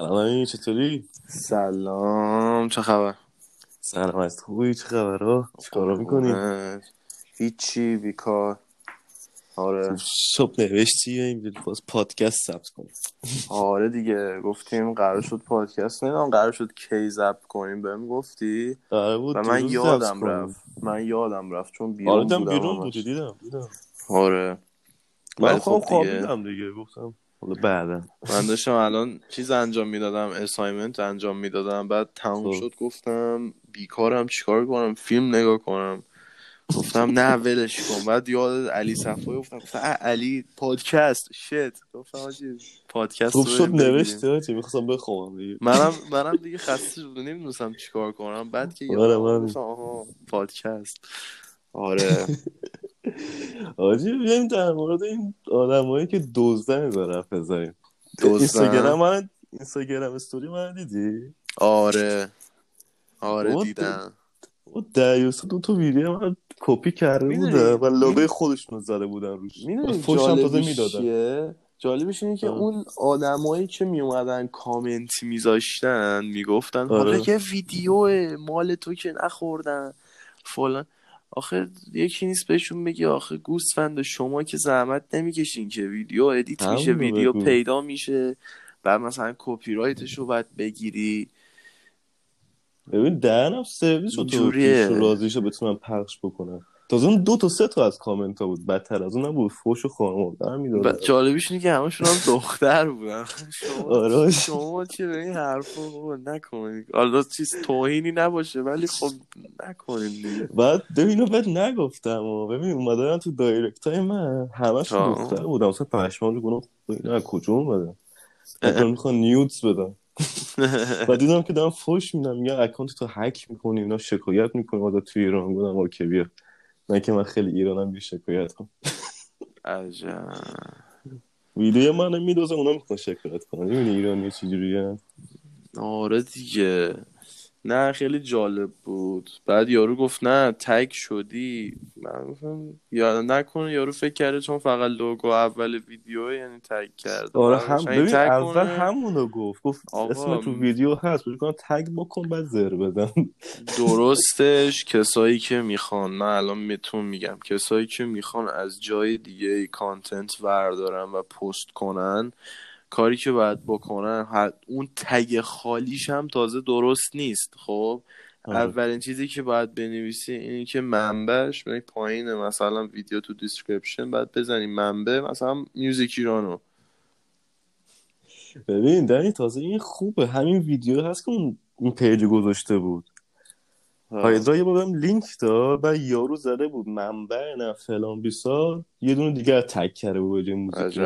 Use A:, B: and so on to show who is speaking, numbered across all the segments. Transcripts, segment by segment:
A: سلام چطوری؟
B: سلام چه خبر؟
A: سلامت خوبی؟ چه خبر ها؟ چیکارا می‌کنی؟
B: هیچی بیکار. آره.
A: صبح نوشتی این باز پادکست ثبت کنیم؟
B: آره دیگه گفتیم قرار شد پادکست نمی‌دونم قرار شد کی ضبط کنیم بهم گفتی؟
A: آره بود
B: و من یادم رفت. من یادم رفت چون بیرون
A: آره
B: بودم
A: بیرون. بودی دیدم دیدم.
B: آره.
A: من خب
B: خب
A: خوابیدم دیگه گفتم. حالا بعدا
B: من داشتم الان چیز انجام می‌دادم اسایمنت انجام می‌دادم بعد تموم
A: خب.
B: شد گفتم بیکارم چیکار کنم؟ فیلم نگاه کنم. گفتم نه ولش کن. بعد یاد علی صفایی گفتم علی پادکست. شت گفتم آجی پادکست
A: خوب شد. نوشتی آجی. می‌خواستم بخوابم دیگه.
B: منم منم دیگه خسته شد. نمی‌دونستم چیکار کنم. بعد که
A: آره، من-
B: پادکست. آره.
A: آجی بیایم در مورد این آدمایی که دزدن می‌ذاره حرف بزنیم؟ اینستاگرام من اینستاگرام استوری من دیدی؟
B: آره آره دیدم
A: او دیوسا دو تا ویدیو من کپی کرده؟ بودن و لابه خودشون زده بودن روش فوشم تازه می‌دادن
B: جالبش اینه که
A: آه.
B: اون آدمایی که میومدن کامنت میذاشتن می‌گفتن حالا
A: آره.
B: یه ویدیو مال تو که نخوردن فلان آخه یکی نیست بهشون بگی آخه گوسفند شما که زحمت نمی‌کشین که ویدیو edit میشه ویدیو
A: بگو.
B: پیدا میشه بعد مثلا کپی رایتش رو باید بگیری
A: ببین دهنم سرویس شد تو. پیش راضیشو بتونم پخش بکنم تازه اون دو تا سه تا از کامنت ها بود بدتر از اونم بود فوش و
B: و
A: می‌دادن
B: جالبیش اینه که همشون هم دختر بودن. شما
A: آره.
B: شما که به این حرفا نکنید. حالا چیز توهینی نباشه ولی خب نکنید دیگه.
A: بعد ببین اینو بهت نگفتم و ببین اومدن تو direct های من همش. دختر بودم مثلا پشمام ریخت گفتم اینا از کجا اومدن؟ می‌خوان nudes بدن. و دیدم که دارن فوش میدن. میگن account تو هک می‌کنی اینا شکایت می‌کنی. آدم تو ایران بودم okay بیا. نه که من خیلی ایرانم بیا شکایت کنم
B: عجب.
A: ویدیو من میدوزه اونا می‌خوان شکایت کنن. می‌بینی ایرانی چجوریه؟
B: آره دیگه. نه خیلی جالب بود. بعد یارو گفت نه تگ شدی. من گفتم یا نکنه یارو فکر کرده چون فقط لوگو اول ویدیو یعنی تگ کرده.
A: آره هم ببین اول. همونو گفت. گفت اسم تو ویدیو هست. بگو کنم تگ بکن بعد زر بدم.
B: درستش کسایی که می‌خوان. من الان میتون میگم. کسایی که می‌خوان از جای دیگه کانتنت وردارن و پست کنن کاری که باید بکنن اون tag خالیش هم تازه درست نیست. خب؟
A: آره.
B: اولین چیزی که باید بنویسی اینه که منبعش برای پایین مثلا ویدیو تو description باید بزنی منبع مثلا میوزیک ایرانو.
A: ببین دنی تازه این خوبه. همین ویدیو هست که اون اون page گذاشته بود. هایدرا یه بار بهم لینک داد و یارو زده بود. منبع نه فلان بیسار. یه دونه دیگه tag کرده بود موزیک.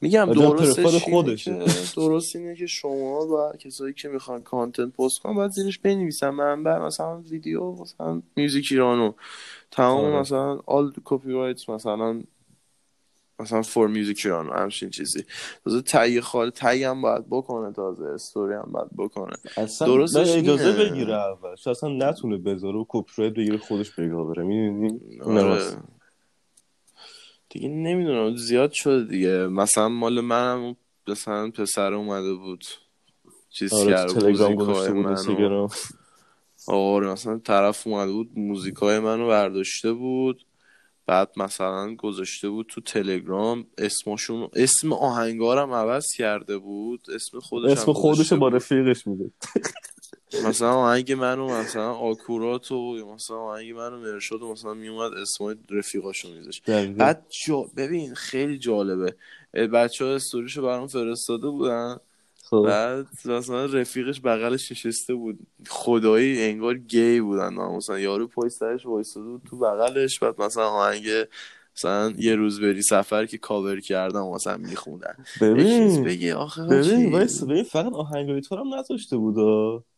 B: میگم درستش. که درست اینه که شما و کسایی که می‌خوان content پست کنن باید زیرش بنویسن. منبع مثلا ویدیو مثلا میوزیک ایرانو تمام
A: آره.
B: مثلا all copyright مثلا مثلا for میوزیک ایرانو همچین چیزی. تازه tag خال tag هم باید بکنه تازه استوری هم باید بکنه.
A: اصلا
B: درستش
A: نه اجازه
B: اینه.
A: بگیره اول اصلا نتونه بذاره و کپی رایت بگیره خودش بگا بره. می‌دونی؟
B: آره. دیگه نمی‌دونم زیاد شده دیگه. مثلا مال منم مثلا پسر اومده بود چیز
A: آره
B: کرده
A: تو تلگرام
B: موزیکای
A: گذاشته بود. اینستاگرام.
B: آره مثلا طرف اومده بود موزیکای منو برداشته بود. بعد مثلا گذاشته بود تو تلگرام اسمشون اسم آهنگارم عوض کرده بود. اسم خودش
A: اسم خودش با رفیقش میده
B: مثلا آهنگ منو مثلا آکوراتو یا مثلا آهنگ منو مرشاد و مثلا میومد اسمای رفیقاشو میذاشت. بعد جا... ببین خیلی جالبه. بچه ها استوریشو برام فرستاده بودن.
A: خب.
B: بعد مثلا رفیقش بغلش نشسته بود. خدایی انگار گی بودن. مثلا یارو پای سرش وایستاده بود تو بغلش. بعد مثلا آهنگ مثلا یه روز بری سفر که کاور کردم مثلا میخوندن
A: ببین
B: بگی آخه
A: ببین. وایس ببین فقط آهنگای تو هم نذاشته بود.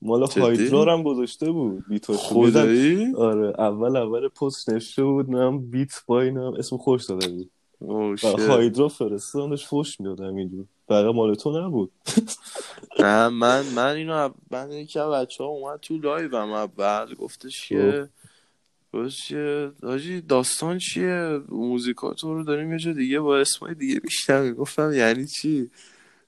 A: مال؟ هایدرا هم گذاشته بود بیتاش
B: خدایی
A: آره اول اول پست نشته بود نم بیت بای نم اسم خوش داده بود. هایدرا فرستادم داشت فوش می‌داد همینجور بقیه مال تو نبود
B: نه من من اینو من یکی بچه ها اومد تو live هم اول گفتش که که حاجی داستان چیه؟ موزیکا تو رو داریم یه جا دیگه با اسمای دیگه بیشتر گفتم یعنی چی؟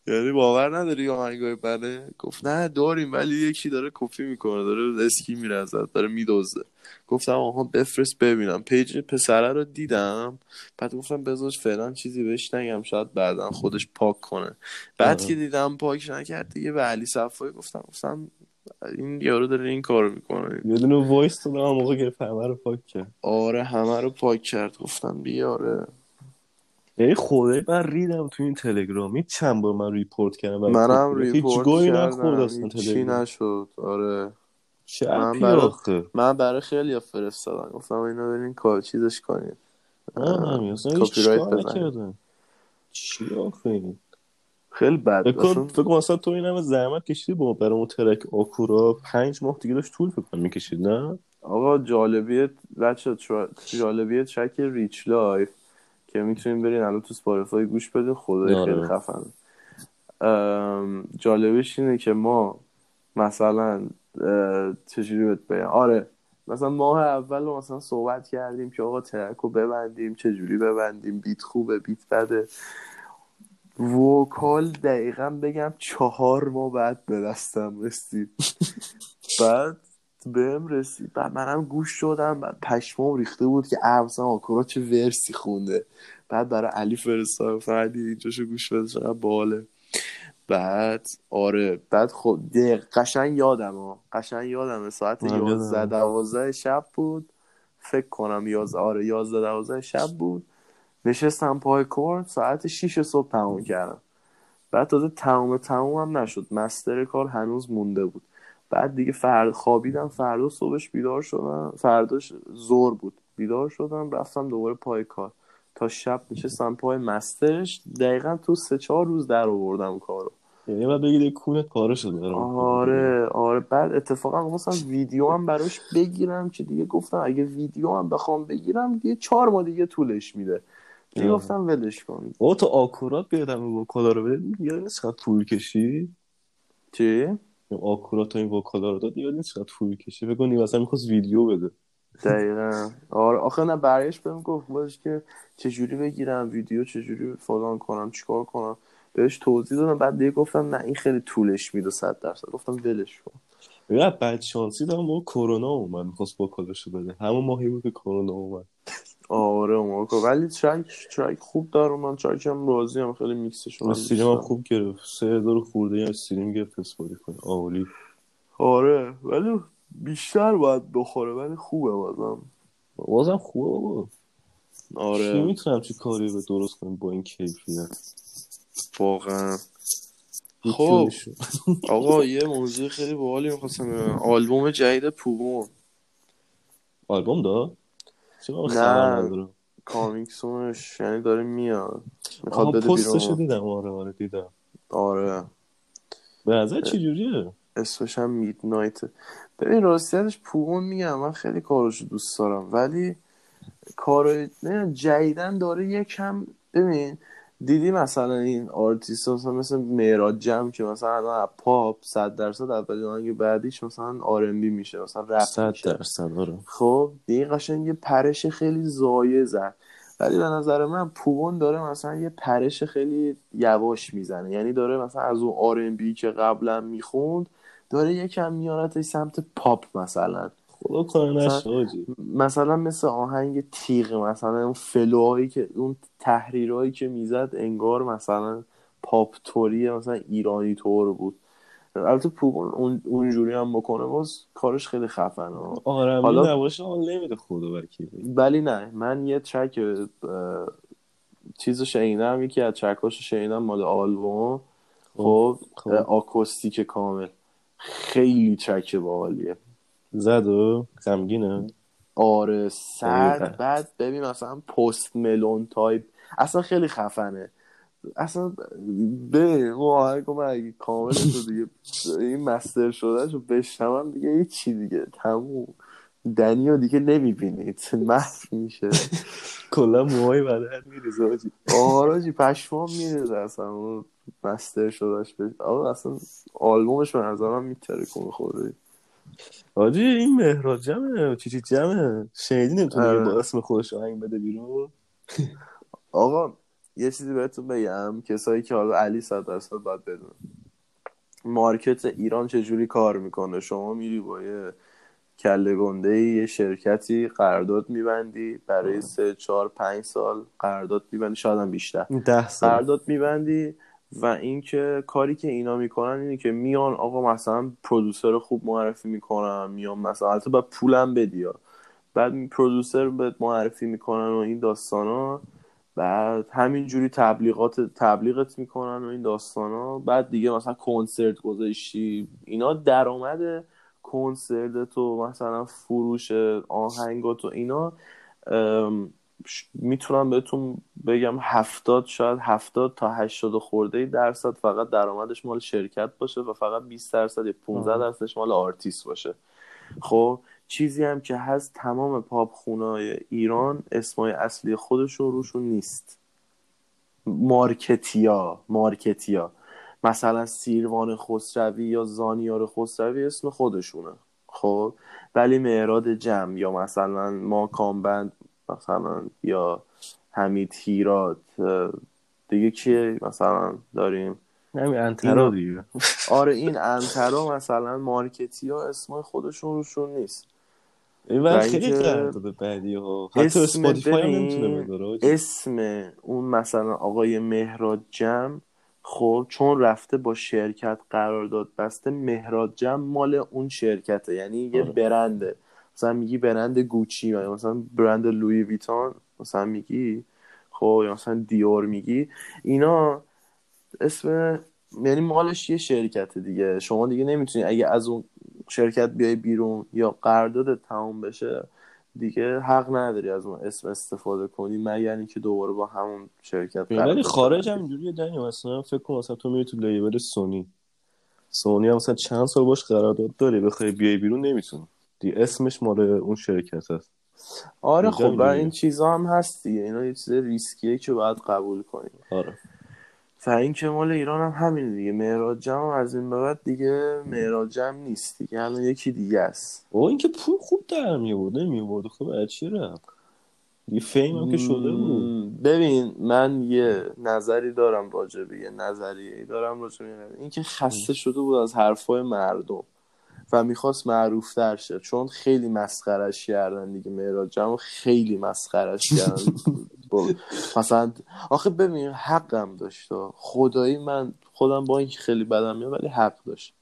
B: یعنی باور نداری آهنگای بله گفت نه داریم ولی یکی داره کپی می‌کنه داره اسکی میره ازت داره میدزده. گفتم آها بفرست ببینم. page پسره رو دیدم. بعد گفتم بذارش فعلا چیزی بهش نگم شاید بعدا خودش پاک کنه. بعد
A: آره.
B: که دیدم پاک نکرد دیگه به علی صفایی گفتم. گفتم این یارو داره این کارو می‌کنه.
A: یه دونه voice تو هم موقع گرفت همه رو پاک کرد.
B: آره همه رو پاک کرد. گفتم بیاره
A: یعنی خدای من ریدم تو این تلگرامی چند بار من report کردم برای
B: منم
A: report نخورد اصلا
B: چی نشد. آره. من
A: اپی
B: برا-
A: آخه.
B: من برای خیلی فرستادم. گفتم اینو برین کار چیزش کنید
A: نه همین اصلا هیچ
B: کپی رایت
A: چیکار
B: بزنی.
A: نکردن چی آخه؟
B: خیلی بد.
A: فکر
B: اصلا
A: فکر مثلا تو این همه زحمت کشیدی با برای اون ترک آکورا. پنج ماه دیگه داشت طول فکر می‌کشید نه؟
B: آقا جالبیت بچه جالبیت ترک ریچ لایف که می‌تونین برین الان تو سپاتیفای گوش بدین خدای
A: آره.
B: خیلی خفنه. ام، جالبش اینه که ما مثلا چجوری بهت بگم؟ آره مثلا ماه اول رو مثلا صحبت کردیم که آقا ترک رو ببندیم چجوری ببندیم؟ بیت خوبه بیت بده. وکال دقیقا بگم چهار ماه بعد به دستم رسید. بعد بهم رسید. بعد منم گوش شدم بعد پشمام ریخته بود که افزا آکورا چه ورسی خونده. بعد برای علی فرستادم. علی اینجاشو گوش بده چقدر باله بعد آره. بعد خب قشنگ یادم ها قشنگ یادمه. ساعت
A: من یادمه.
B: یازده دوازده شب بود. فکر کنم یاز آره یازده دوازده شب بود. نشستم پای کار ساعت 6 صبح تموم کردم. بعد تازه تمام هم نشد. مستر کار هنوز مونده بود. بعد دیگه فرد خوابیدم. فردا صبحش بیدار شدم. فرداش زور بود. بیدار شدم. رفتم دوباره پای کار. تا شب نشستم پای مسترش. دقیقا تو سه چهار روز در آوردم کارو.
A: یعنی بعد بگید کونت پاره شده.
B: آره آره. بعد اتفاقا مثلا ویدیو هم براش بگیرم که دیگه گفتم اگه ویدیو هم بخوام بگیرم دیگه چهار ماه دیگه طولش میده. دیگه. گفتم ولش کن.
A: او تو آکورات بیادم وکالا رو بده یاد نیست چقدر طول کشی.
B: چی؟
A: آکورات تو این وکالا رو داد یاد نیست چقدر طول کشی. فکر کنی مثلا می‌خواست ویدیو بده.
B: دقیقا. آره آخه نه برگشت بهم گفت بودش که چجوری بگیرم ویدیو چجوری فلان کنم چیکار کنم. بهش توضیح دادم بعد دیگه گفتم نه این خیلی طولش میده صد درصد. گفتم ولش کن.
A: یا بعد شانسی دارم با کرونا اومد می‌خواست وکالاشو بده. همون ماهی بود که کرونا اومد.
B: آره مارکو ولی ترک ترک خوب داره من ترک هم راضی هم. خیلی میکسشون
A: استریم
B: دوست
A: هم. خوب گرفت. سه هزار خورده یا استریم گرفت اسپاتیفای عالی.
B: آره. ولی بیشتر باید بخوره. ولی خوبه بازم.
A: بازم خوبه بابا. چی
B: آره
A: می‌تونم چی کاری به درست کنم با این کیفیت؟
B: واقعا. خب. آقا یه موضوع خیلی باحالی می‌خواستم آلبوم جدید پوگون
A: آلبوم داد؟
B: نه. کامیکسونش یعنی داره میاد. می‌خواد بده بیرون.
A: دیدم. آره آره دیدم.
B: آره.
A: به نظر چی جوریه؟
B: اسمش هم Midnight. ببین راستیتش پوگون میگم. من خیلی کاراشو دوست دارم. ولی کار نه جدیدن داره یکم ببین دیدی مثلا این آرتیست مثلا مثل مهراد جم که مثلا الان پاپ صد درصد اولین آهنگ بعدیش مثلا R&B میشه مثلا رپ
A: صد
B: میشه.
A: درصد آره.
B: خب دیگه قشنگ یه پرش خیلی زایه زد ولی به نظر من پوگون داره مثلا یه پرش خیلی یواش می‌زنه. یعنی داره مثلا از اون آر ام بی که قبلا می‌خوند داره یکم میارتش سمت پاپ مثلا.
A: خدا نشه آجی.
B: مثلا مثل آهنگ تیغ مثلا اون فلوهایی که اون تحریرهایی که می‌زد انگار مثلا پاپ توری مثلا ایرانی طور بود. البته پوگون اون اونجوری هم بکنه باز کارش خیلی خفنه.
A: آره
B: حالا-
A: نباشه حال نمیده خدا وکیلی
B: ولی نه من یه track اه، چیزو شنیدم یکی از track اشو شنیدم مال آلبوم. خب
A: خب.
B: اه، آکوستیک کامل. خیلی track باحالیه.
A: زد و غمگینه.
B: آره. سرد. بعد ببین مثلا Post Malone type اصلا خیلی خفنه. اصلا به اون آهنگ من اگه کامل تو دیگه این مستر شده شو بشنوم دیگه هیچی دیگه. تموم. دنی رو دیگه نمی‌بینید. محو میشه.
A: کلا موهای بدن میریزه آجی.
B: آره جی پشمام میریزه اصلا. اون مستر شدهش آقا اصلا آلبومش به نظرم میتره کن خوده
A: آجی این مهراد جمعه چی چی جمعه. شنیدی نمی‌تونه
B: آره.
A: با اسم خودش آهنگ بده بیرون؟
B: آقا یه چیزی بهتون بگم. کسایی که حالا علی صد درصد باید بدون مارکت ایران چجوری کار می‌کنه؟ شما میری با یه کله گنده یه شرکتی قرارداد میبندی. برای سه چهار پنج سال قرارداد میبندی. شاید هم بیشتر.
A: ده سال.
B: قرارداد میبندی. و اینکه کاری که اینا می‌کنن اینه که میان آقا مثلا پرودوسر خوب معرفی می‌کنن میان مثلا البته باید پولم بدی ها. بعد پرودوسر بهت معرفی می‌کنن و این داستانا بعد همینجوری تبلیغات تبلیغت می‌کنن و این داستانا بعد دیگه مثلا کنسرت گذاشتی. اینا درآمد کنسرت تو مثلا فروش آهنگات و اینا می‌تونم بهتون بگم هفتاد شاید هفتاد تا هشتاد خورده درصد فقط درآمدش مال شرکت باشه و فقط 20 درصد یا 15
A: آه.
B: درصدش مال آرتیست باشه. خب چیزی هم که هست تمام پاپ خونای ایران اسمای اصلی خودشون روشون نیست. مارکتیا مارکتیا. مثلا سیروان خسروی یا زانیار خسروی اسم خودشونه. خب ولی مهراد جم یا مثلا ماکان بند مثلا یا حمید هیراد اه، دیگه کیه مثلا داریم؟
A: همین انترا. دیگه
B: آره این انترا مثلا مارکتیا اسمای خودشون روشون نیست.
A: این خیلی قرارداد بعدی ها. حتی
B: اسم Spotify
A: نمی‌تونه.
B: اسم اون مثلا آقای مهراد جم خب چون رفته با شرکت قرارداد بسته مهراد جم مال اون شرکته یعنی یه
A: آره.
B: برنده. مثلا میگی برند گوچی یا مثلا برند لوی ویتون مثلا میگی خب یا مثلا دیور میگی اینا اسم یعنی مالش یه شرکته دیگه. شما دیگه نمی‌تونی اگه از اون شرکت بیای بیرون یا قرارداد تمام بشه دیگه حق نداری از اون اسم استفاده کنی مگر اینکه دوباره با همون شرکت
A: ولی خارج هم. اینجوریه دنی. مثلا فکر کن مثلا تو میری تو لیبل سونی. سونی هم مثلا چند سال باش قرارداد داری بخوای بیای بیرون نمی‌تونی. دیگه اسمش مال اون شرکت هست.
B: آره خب و. این چیزا هم هست دیگه. اینا یه چیز ریسکیه که باید قبول کنیم.
A: آره.
B: و این که مال ایران هم همین دیگه. مهراد جم هم از این به بعد دیگه مهراد جم نیست دیگه. الان یکی دیگه است.
A: او اینکه پول خوب در میورد نمیورد خب از چی رفت دیگه فیم هم که شده بود.
B: ببین من یه نظری دارم راجع به یه نظریه دارم راجع به یه. این. که خسته شده بود از حرفای مردم. و می‌خواست معروف تر شه. چون خیلی مسخرش کردن دیگه مهراد جمع خیلی مسخرش کردن. مثلا آخه ببین حقم داشت. خدایی من خودم با اینکه خیلی بدم میاد ولی حق داشت.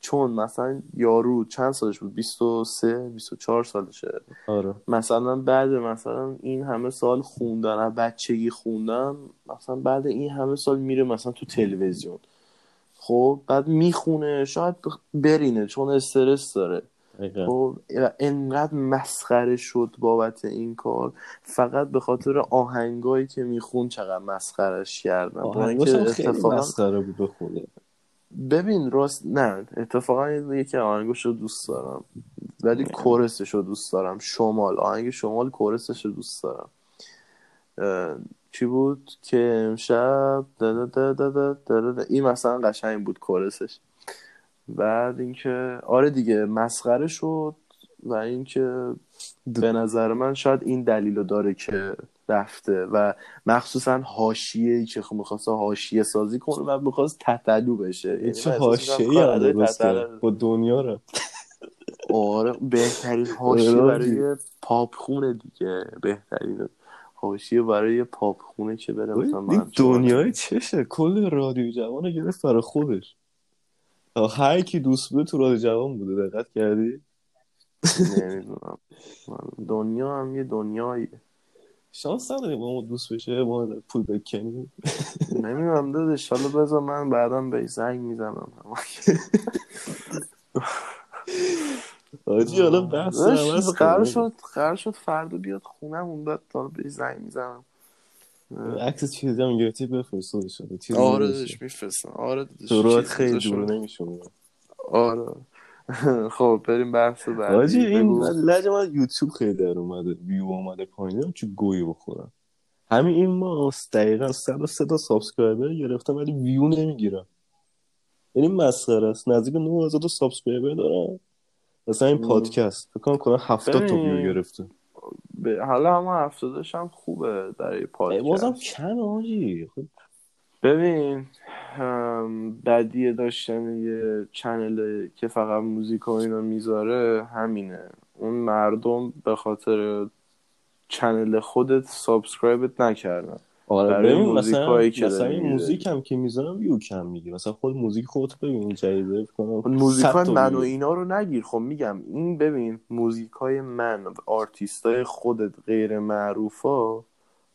B: چون مثلا یارو چند سالش بود؟ 23 24 سالشه.
A: آره.
B: مثلا بعد مثلا این همه سال خوندن بچگی خوندن مثلا بعد این همه سال میره مثلا تو تلویزیون. خب بعد می‌خونه شاید برینه چون استرس داره. خب و انقدر مسخره شد بابت این کار. فقط به خاطر آهنگایی که میخون چقدر مسخرش کردن
A: آهنگاش خیلی
B: اتفاقا
A: مسخره بود خدا
B: ببین راست نه اتفاقا یکی آهنگش رو دوست دارم. ولی کورسش رو دوست دارم. شمال. آهنگ شمال کورسش رو دوست دارم. چی بود که امشب؟ دادا دادا دادا دادا این مثلا قشنگ بود کورسش. بعد اینکه آره دیگه مسخره شد و اینکه به نظر من شاید این دلیل رو داره که رفته و مخصوصا حاشیه که خب می‌خواست حاشیه سازی کنه و می‌خواست تتلو بشه. یعنی
A: چه حاشیه با دنیا رو
B: آره بهترین
A: آره،
B: حاشیه برای پاپخونه دیگه. بهترین حاشیه برای پاپ خونه که بره مثلا
A: دنیای چشه کل رادیو جوان رو گرفت برای خودش. هر کی دوست بوده تو رادیو جوان بوده دقت کردی؟
B: نمی‌دونم. دنیا هم یه دنیایی
A: شانس نداری با ما دوست بشه ما پول بکنیم.
B: نمی‌دونم دادش حالا بذار من بعدا به زنگ می‌زنم.
A: آجی حالا بحث
B: قرار. شد قرار شد فردا بیاد خونمون بعد حالا به زنگ می‌زنم.
A: عکس چیزی هم گرفتی بفرست
B: آره. دادش میفرستم. آره دادش چیز
A: خیلی. دور نمیشونه
B: آره. خب بریم بحث بعدی.
A: آجی این. لج من یوتیوب خیلی در اومده ویو اومده پایین. نمی‌دونم چه گویی بخورم. همین این ماه دقیقا 103 تا subscriber گرفتم ولی ویو نمی‌گیرم. یعنی مسخره است. نزدیک 9000 تا subscriber دارم. مثلا این. پادکست. فکر کنم کنم 70 تا. ویو گرفته.
B: ب... حالا همه هفتادش هم خوبه برای پادکست.
A: بازم کم آجی. خب.
B: ببین بدیه داشتن یه channel که فقط موزیک و اینا می‌ذاره همینه. اون مردم به خاطر channel خودت subscribe ت نکردن.
A: آره ببین مثلا
B: که
A: مثلا این. موزیک هم که می‌ذارم view کم می‌گیری مثلا خود موزیک خودت ببین جدیده کنم
B: موزیک های من و اینا رو نگیر خب میگم این ببین موزیک های من آرتیست های خودت غیر معروفا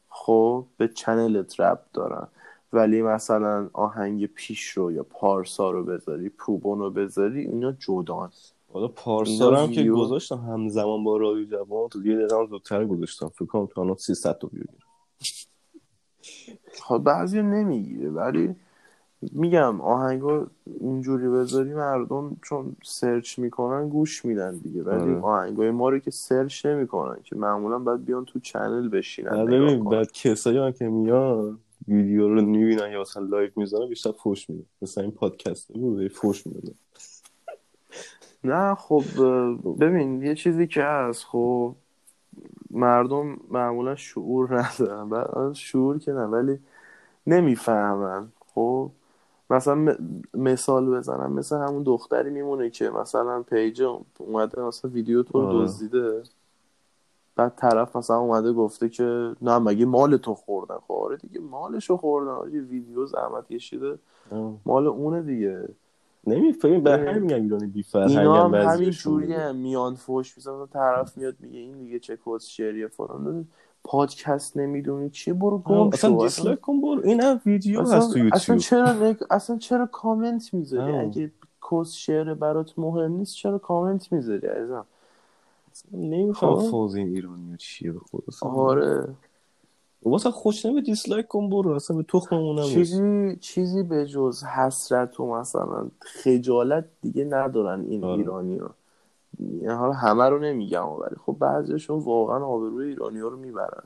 B: خب به channel ت ربط دارن ولی مثلا آهنگ پیش رو یا پارسا رو بذاری پوبون رو بذاری اینا جدان
A: حالا پارسا هم که. گذاشتم همزمان با رادیو جوان تو یه دقیقه زودتر گذاشتم فکر کنم تا الان 300 تا ویو گرفت.
B: خب بعضی نمی‌گیره ولی میگم آهنگا اونجوری بذاری مردم چون سرچ می‌کنن گوش میدن دیگه ولی
A: آره.
B: آهنگای ما رو که سرچ نمی‌کنن که معمولا باید بیان تو channel بشینن
A: ببین. بعد کسایی هم که میان ویدیو رو می‌بینن یا مثلا live می‌زنن بیشتر فوش میدن مثلا این پادکست بود فوش میدن
B: نه خب ببین یه چیزی که هست خب مردم معمولا شعور ندارن. بعد شعور که نه ولی نمی‌فهمن. خب؟ مثلا م- مثال بزنم. مثل همون دختری میمونه که مثلا پیج اومده مثلا ویدیو تو رو
A: آره.
B: دزدیده. بعد طرف مثلا اومده گفته که نه مگه مال تو خوردن؟ خب آره دیگه مالشو خوردن. آره ویدیو زحمت کشیده. مال اونه دیگه.
A: نمی‌فهمیم به همین میگن ایرانی بی فرهنگ
B: اینا هم همین جوری میان فوش می‌زنن طرف میاد میگه این دیگه چه کس شعریه فلان پادکست نمی‌دونی چیه برو گم شو
A: اصلا dislike کن برو. این هم ویدیو
B: اصلا,
A: هست تو
B: اصلا
A: یوتیوب.
B: چرا نگ... اصلا چرا کامنت می‌ذاری. اگه کس شعر برات مهم نیست چرا کامنت می‌ذاری عزیزم؟
A: نمیفهم
B: خب.
A: فاز این ایرانی چیه به خود اصلا.
B: آره.
A: واسه خوش نمی دیسلایک کن برو اصلا به تخممون.
B: چیزی چیزی به جز حسرت و مثلا خجالت دیگه ندارن این
A: آره.
B: ایرانی ها حالا همه رو نمیگم ولی خب بعضیشون واقعا آبروی ایرانی ها رو می‌برن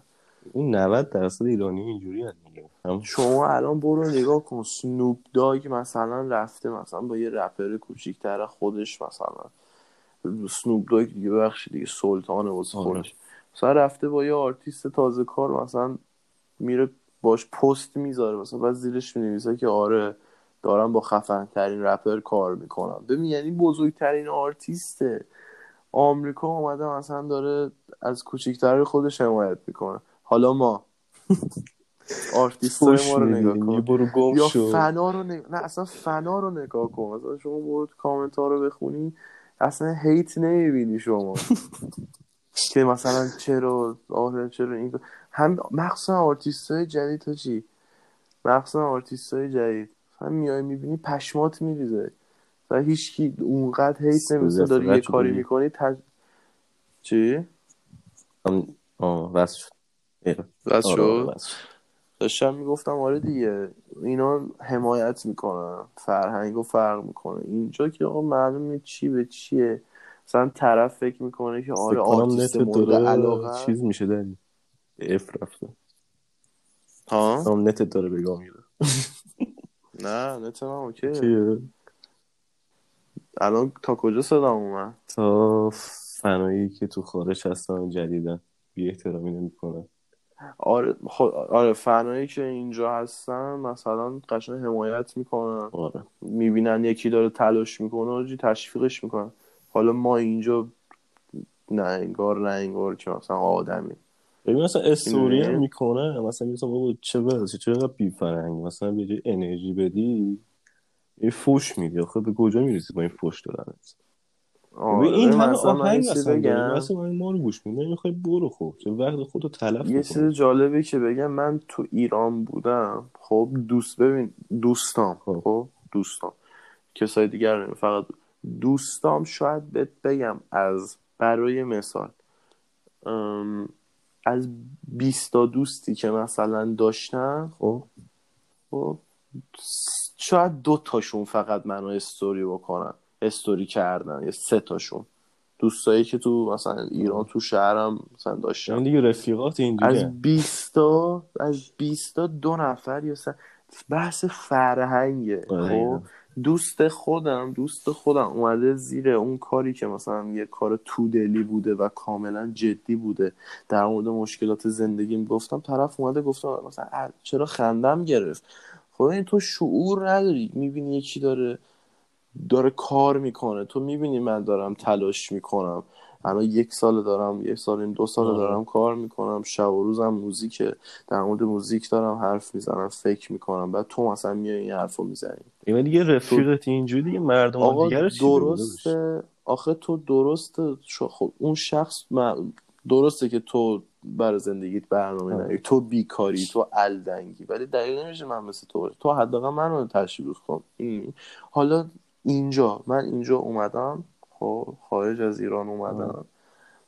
A: این 90 درصد ایرانی اینجوری هم
B: شما الان برو نگاه کن سنوپ داگ مثلا رفته مثلا با یه رپر کوچیکتر خودش مثلا سنوپ داگ دیگه بخشی دیگه سلطانه واسه
A: آره.
B: خودش مثلا رفته با یه آرتیست تازه کار مثلا میره باش پست می‌ذاره. مثلا بعد زیرش می‌نویسه که آره دارم با خفن ترین رپر کار می‌کنم. ببین یعنی بزرگترین آرتیسته آمریکا اومده مثلا داره از کوچیکتر خودش حمایت می‌کنه. حالا ما. آرتیست ما رو نگاه کن.
A: برو
B: یا فنا رو نگ... نه اصلا فنا رو نگاه کن. مثلا شما برو کامنت ها رو بخونی اصلا hate نمی‌بینی شما. که مثلا چرا آره چرا این هم مخصوصا آرتیست های جدید ها چی؟ مخصوصا آرتیست های جدید. هم میای می‌بینی پشمات میریزه. و هیچ کی اونقدر hate نمیشه داری یه کاری. می‌کنی تج... چی؟
A: هم- آه وصل شد.
B: بس
A: آره،
B: شد؟
A: وصل شد.
B: داشتم می‌گفتم آره دیگه. اینا حمایت می‌کنن فرهنگ و فرق می‌کنه. اینجا که آقا معلومه چی به چیه. مثلا طرف فکر می‌کنه که آره آرتیست مورد علاقه.
A: چیز میشه داری اف رفته.
B: ها؟
A: هم net داره بگاه میره.
B: نه نه تمام
A: okay
B: الان تا کجا صدا اومد؟
A: تا فنایی که تو خارج هستن جدیدن. بی احترامی نمی‌کنن
B: آره خب آره فنایی که اینجا هستن مثلا قشنگ حمایت می‌کنن.
A: آره.
B: می‌بینن یکی داره تلاش می‌کنه آجی تشویقش می‌کنن. حالا ما اینجا نه انگار نه انگار که مثلا آدمی
A: ببین مثلا استوری هم. می‌کنه مثلا مثلا بابا چه برسه چه بی فرهنگ مثلا به انرژی بدی یه فوش میدی. آخه به کجا می‌رسی با این فوش دادن؟
B: آره
A: این همه
B: مثلا
A: آهنگ داریم
B: بگم.
A: مثلا ما رو گوش میدی. نمی‌خوای برو خب. چه وقت خودتو تلف
B: یه چیز جالبی که بگم من تو ایران بودم. خب دوست ببین دوستام.
A: خب.
B: خب دوستام. کسای دیگر فقط دوستام شاید بهت بگم از برای مثال. ام، از 20 تا دوستی که مثلا داشتم
A: خب.
B: خب شاید دو تاشون فقط منو استوری بکنن استوری کردن یا سه تاشون. دوستایی که تو مثلا ایران تو شهرم مثلا داشتم.
A: این دیگه رفیقات اینجوری
B: از 20 تا از 20 تا دو نفر یا سه بحث فرهنگه
A: آره.
B: خب؟ دوست خودم دوست خودم اومده زیر اون کاری که مثلا یه کار تو دلی بوده و کاملا جدی بوده. در مورد مشکلات زندگی گفتم طرف اومده گفتم مثلا چرا خندم گرفت؟ خب این تو شعور نداری. می‌بینی یکی داره داره کار می‌کنه. تو می‌بینی من دارم تلاش می‌کنم. الان یک سال دارم یک سال این دو سال. دارم کار می‌کنم شب و روزم موزیکه. در مورد موزیک دارم حرف می‌زنم فکر می‌کنم. بعد تو مثلا میای این حرفو می‌زنی.
A: این دیگه رفیقت اینجوری دیگه مردم آقا دیگر
B: درسته. آخه تو درسته خب اون شخص درسته که تو بر زندگیت برنامه نداری تو بیکاری تو الدنگی. ولی دلیل نمیشه من مثل تو تو حداقل من رو تشویق کن. حالا اینجا من اینجا اومدم. خب خارج از ایران اومدم.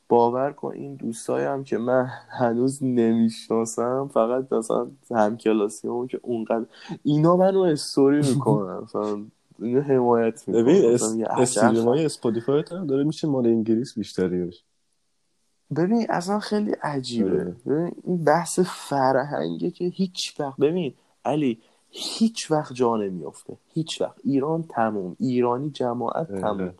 B: باور کن این دوستایم که من هنوز نمی‌شناسم فقط مثلا همکلاسی همون که اونقدر اینا منو استوری می‌کنن مثلا اینو حمایت
A: می‌کنن. ببین stream های Spotify هم داره میشه مال انگلیس بیشتری
B: ببین اصلا خیلی عجیبه. آره. ببین این بحث فرهنگه که هیچ وقت ببین علی هیچ وقت جا نمیافته. هیچ وقت. ایران تموم. ایرانی جماعت. تموم.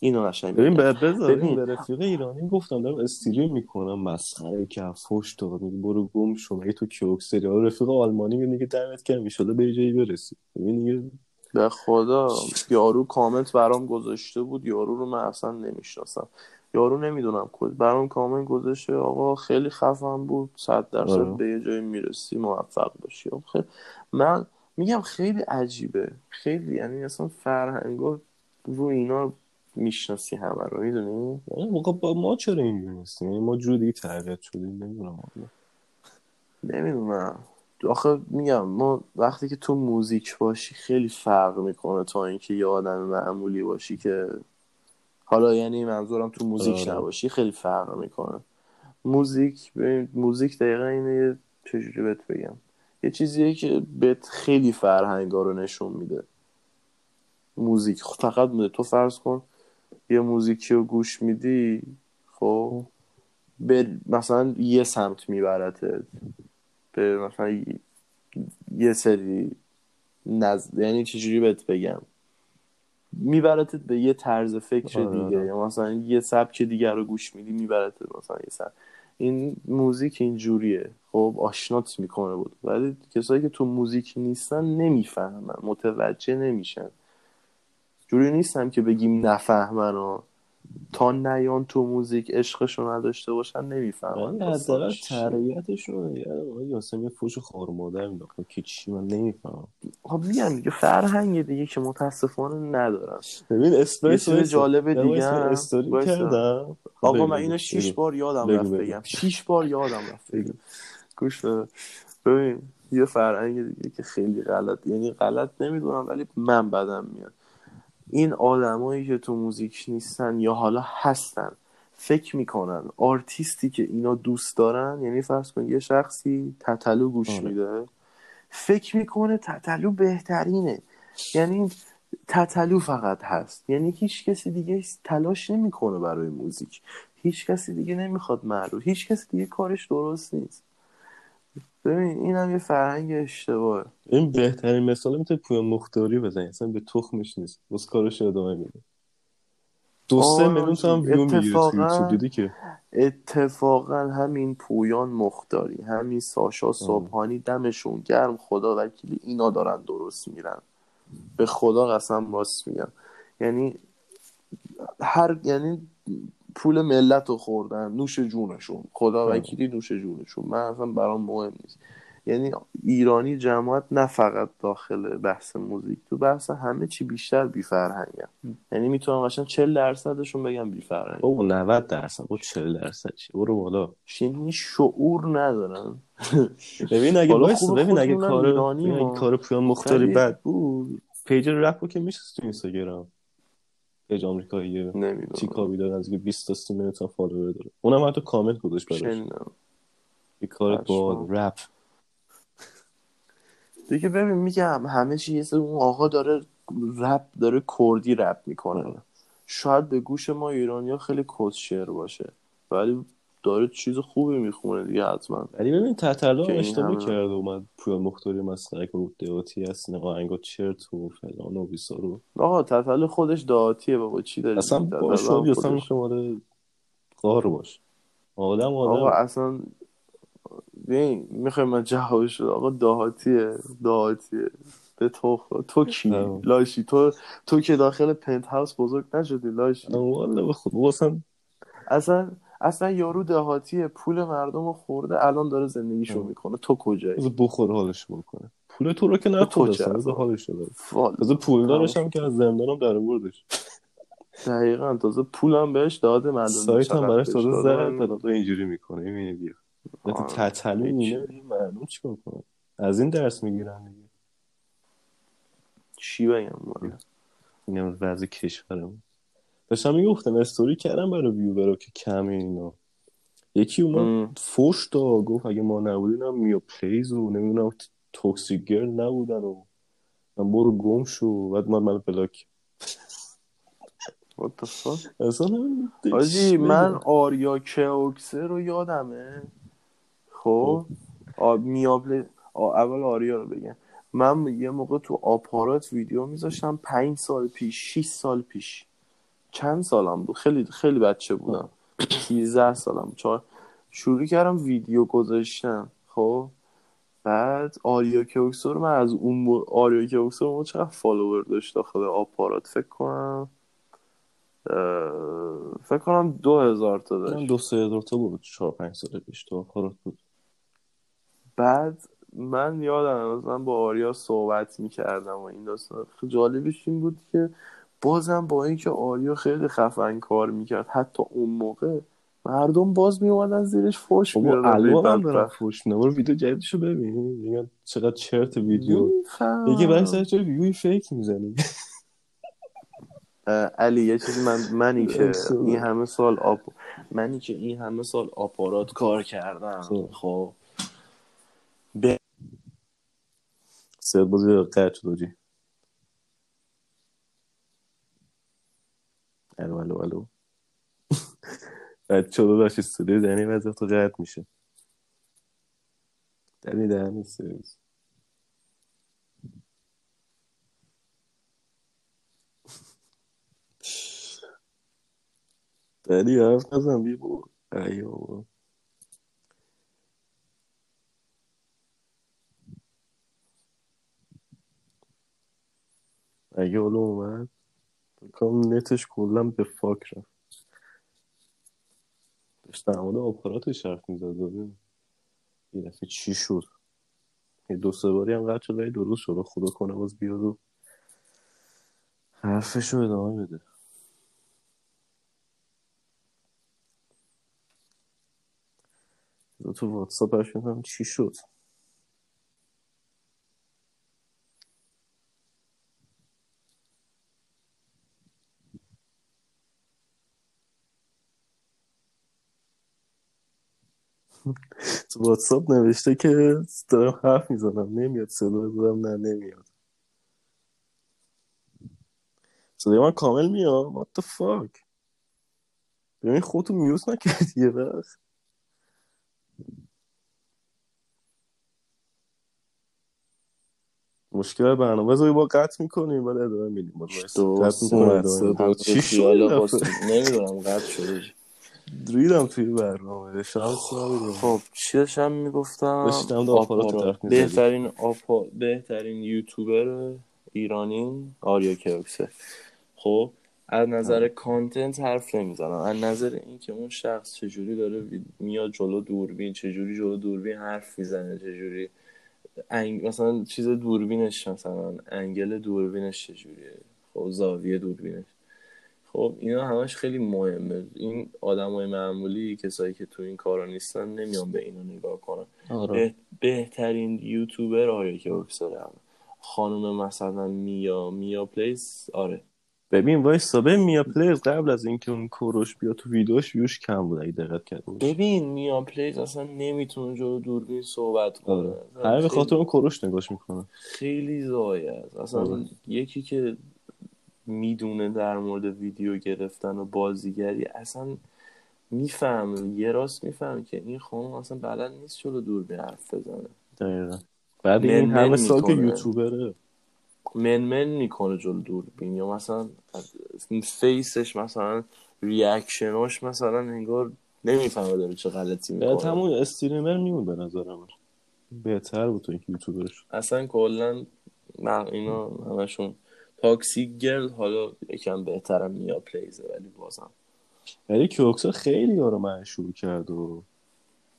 B: اینو قشنگ
A: ببین بذار ببین به رفیق ایرانی گفتم دارم استریم می‌کنم مسخره که فوش تو برو گم شو. مگه تو کیوکسری رفیق آلمانی میگه که دمت کم می‌شده به جایی برسی. ببین دیگه.
B: به خدا یارو کامنت برام گذاشته بود یارو رو من اصلا نمی‌شناسم. یارو نمی‌دونم کد برام کامنت گذاشته آقا خیلی خفن بود صد درصد آره. به یه جایی می‌رسی موفق باشی. خیلی من میگم خیلی عجیبه. خیلی یعنی اصلا فرهنگا رو اینا می‌شناسی همه رو می‌دونی؟
A: موقع با ما چرا اینجوری نیستیم؟ یعنی ما جوری تربیت شدیم نمی‌دونم.
B: نمی‌دونم. آخه میگم ما وقتی که تو موزیک باشی خیلی فرق می‌کنه تا اینکه یه آدم معمولی باشی که حالا یعنی منظورم تو موزیک آره. نباشی خیلی فرق می‌کنه. موزیک موزیک دقیقا اینه چجوری بهت بگم. یه چیزیه که بهت خیلی فرهنگا رو نشون میده. موزیک فقط میده تو فرض کن یه موزیکی رو گوش میدی؟ خب. به مثلا یه سمت میبرتت به مثلا یه سری نز... یعنی چجوری بهت بگم؟ میبرتت به یه طرز فکر آره، دیگه. آره. یا مثلا یه سبک دیگر رو گوش میدی میبرتت مثلا یه سبک. این موزیک اینجوریه. خب آشنات می‌کنه بود. ولی کسایی که تو موزیک نیستن نمی‌فهمن متوجه نمیشن. جوری نیستم که بگیم نفهمن و تا نیان تو موزیک عشقشو نداشته باشن نمی‌فهمن.
A: حداقل تربیتشون یاسم یه فوش خار مادر میداخت که چی؟ من نمی‌فهمم.
B: خب میگم دیگه فرهنگ دیگه که متاسفانه ندارن.
A: ببین اسپریس
B: یه جالب دیگه
A: استوری کردم.
B: آقا من اینو شیش بار یادم رفت بگم. شیش بار یادم رفت بگم. گوش ببین یه فرهنگ دیگه که خیلی غلط. یعنی غلط نمی‌دونم ولی من بدم میاد. این آدمایی که تو موزیک نیستن یا حالا هستن فکر می‌کنن آرتیستی که اینا دوست دارن یعنی فرض کن یه شخصی تتلو گوش آره. میده فکر می‌کنه تتلو بهترینه. یعنی تتلو فقط هست. یعنی هیچ کسی دیگه تلاش نمی‌کنه برای موزیک. هیچ کسی دیگه نمی‌خواد معروف هیچ کسی دیگه کارش درست نیست. ببین این هم یه فرهنگ اشتباهه.
A: این بهترین مثال می‌تونه پویا مختاری بزنی. اصلا به تخمش نیست. بس کارش ادامه میده. دو سه میلیون هم ویو می‌گیره دیدی که؟
B: اتفاقا همین پویان مختاری همین ساشا صبحانی دمشون گرم. خدا وکیلی اینا دارن درست میرن به خدا قسم راست میگم. یعنی هر یعنی پول ملت رو خوردن نوش جونشون. خدا وکیلی نوش جونشون. من اصلا برام مهم نیست. یعنی ایرانی جماعت نه فقط داخل بحث موزیک تو بحث همه چی بیشتر بی فرهنگن یعنی می‌تونم قشنگ 40 درصدشون بگم بی فرهنگ
A: او 90 درصد. او 40 درصد چی؟ برو بالا.
B: یعنی شعور ندارن.
A: ببین اگه باعث ببین اگه کار ایرانی کار پویان مختاری بد بود page رپ که میشه تو Instagram؟ page آمریکایی چی کابی داره از 20 تا 30 میلیون follower داره. اونم حتی کامنت گذاشت براش. یه کار با رپ.
B: دیگه ببین میگم همه چیز اون آقا داره رپ داره کردی رپ می‌کنه. شاید به گوش ما ایرانی ها خیلی کس شعر باشه. ولی داره چیز خوبی می‌خونه دیگه حتما.
A: ولی ببین
B: که این
A: اشتباه
B: همه-
A: کرد اومد پویان مختاری مسخره بود دهاتی هست آهنگا چرت و فلان و بیسارو
B: آقا تتل خودش دهاتیه بابا چی داری
A: اصلا
B: میگی؟
A: با
B: تتل هم
A: شادی اصلا
B: خودش-
A: میشه مال قار باش آدم
B: آقا
A: آدم
B: اصلا ببین می‌خوای من جوابش رو آقا دهاتیه دهاتیه به تو. تو کی. لاشی تو تو که داخل پنت هاوس بزرگ نشدی لاشی.
A: والا به خود اصلا
B: اصلا اصلا یارو دهاتیه پول مردم رو خورده الان داره زندگیشو. می‌کنه. تو کجایی؟
A: بذار بخور حالش بکنه. پول تو رو که
B: تو
A: نخورد
B: چه
A: اصلا بذار
B: اصلا؟
A: حالش
B: والا.
A: بذار پول دارش هم که از زندانم در بردش
B: دقیقا تازه پولم بهش داده مردم
A: سایت هم براش تازه دادا اینجوری می‌کنه. می‌بینی بیا.
B: هیچی.
A: اینه معلوم چیکار کنه. از این درس می‌گیرن دیگه.
B: چی بگم.
A: اینم وضع کشورمون. داشتم می‌گفتم استوری کردم برای ویو که کمه اینا. یکی اومد. فوش دا گفت اگه ما نبودیم هم میا پلیز و نمی‌دونم Toxic Girl نبودن و من برو گم شو. بعد من من block.
B: What the fuck؟
A: اصلا من-
B: آریا کوکسه رو یادمه. خب؟ آ... میابل آ... اول آریا رو بگم. من یه موقع تو آپارات ویدیو میذاشتم پنج سال پیش 6 سال پیش. چند سالم بود؟ خیلی خیلی بچه بودم. 13 سالم چهار شروع کردم ویدیو گذاشتم خب؟ بعد آریا کوکسو رو من از اون مو... آریا کوکسو رو چقدر فالوور داشت داخل آپارات؟ فکر کنم اه، فکر کنم دو هزار تا
A: من
B: داشت.
A: دو سه هزار تا بود. چهار پنج سال پیش تو آپارات بود.
B: بعد من یادم مثلا با آریا صحبت می‌کردم و این داستان. خیلی جالبش این بود که بازم با اینکه آریا خیلی خفن کار می‌کرد حتی اون موقع مردم باز میومدن زیرش فوش می‌دادن
A: الان هم دارم فوش برو ویدیو جدیدشو ببین. میگن چقدر چرت ویدیو. یکی برای سر چرا ویدیوی فیک می‌زنی.
B: علی یه چیزی من منی که. این همه سال آپ منی که این همه سال آپارات کار کردم.
A: خب.
B: خب.
A: سه بازی قطع شد الو الو الو. بچه داشت استودیو دنی وضع تو قطع میشه. دنی دهنی سرویس. دنی حرف نزن بی بابا. ای بابا. اگه حالا اومد؟ بکنم نتش کلا به فاک رفت. داشت در مورد آپاراتش حرف می‌زد. یه دفعه چی شد؟ یه دو سه باری هم قطع شد ولی درست شد. خدا کنه باز بیاد و حرفش رو ادامه بده. تو واتساپ هم چی شد؟ تو واتساپ نوشته که دارم حرف می‌زنم. نمیاد صدا دارم نه نمیاد. صدای من کامل میاد؟ What the fuck ببین خودتو میوت نکردی یه وقت. مشکل برنامه. بذاری با قطع می‌کنیم بعد ادامه میدیم. چی شد؟
B: نمی‌دونم قطع شده.
A: ریدم توی برنامه شانس نبودم
B: خب چی داشتم می‌گفتم
A: داشتم می‌زدی.
B: بهترین آپا... بهترین یوتیوبر ایرانی آریا کوکسه خب از نظر کانتنت حرف نمی‌زنم. از نظر اینکه اون شخص چجوری داره میاد جلو دوربین چجوری جلو دوربین حرف می‌زنه چجوری انگ... مثلا چیز دوربینش مثلا انگل دوربینش چجوریه؟ خب زاویه دوربینش. خب اینا همش خیلی مهمه. این آدمای معمولی کسایی که تو این کارا نیستن نمیان به اینا نگاه کنن.
A: آره.
B: به- بهترین یوتیوبر آره کیوکسره خانم مثلا میا میا پلیز؟ آره.
A: ببین ببین میا پلیز قبل از اینکه اون کوروش بیاد تو ویدیوش ویوش کم بود اگه دقت باشی.
B: ببین میا پلیز اصلا نمی‌تونه جلو دوربین صحبت کنه.
A: آره.
B: اصلا
A: همه به خاطر اون کوروش نگاش می‌کنه.
B: خیلی زایه است. اصلا
A: آره.
B: یکی که می‌دونه در مورد ویدیو گرفتن و بازیگری. اصلا میفهم یه راست میفهم که این خانم اصلا بلد نیست جلو دوربین حرف بزنه.
A: دقیقا. بعد این
B: من-
A: همه سال که. یوتیوبره.
B: من من می‌کنه جلو دوربین یا مثلا face ش مثلا reaction اش مثلا انگار نمی‌فهمه داره چه غلطی
A: بعد
B: می‌کنه.
A: همون streamer میمون به نظر من بهتر بود تو یوتیوبرش.
B: اصلا کلا اینا همشون Toxic Girl حالا یکم بهترم میا پلیزه ولی بازم.
A: ولی کیوکسر خیلی یارو مشهور کرد و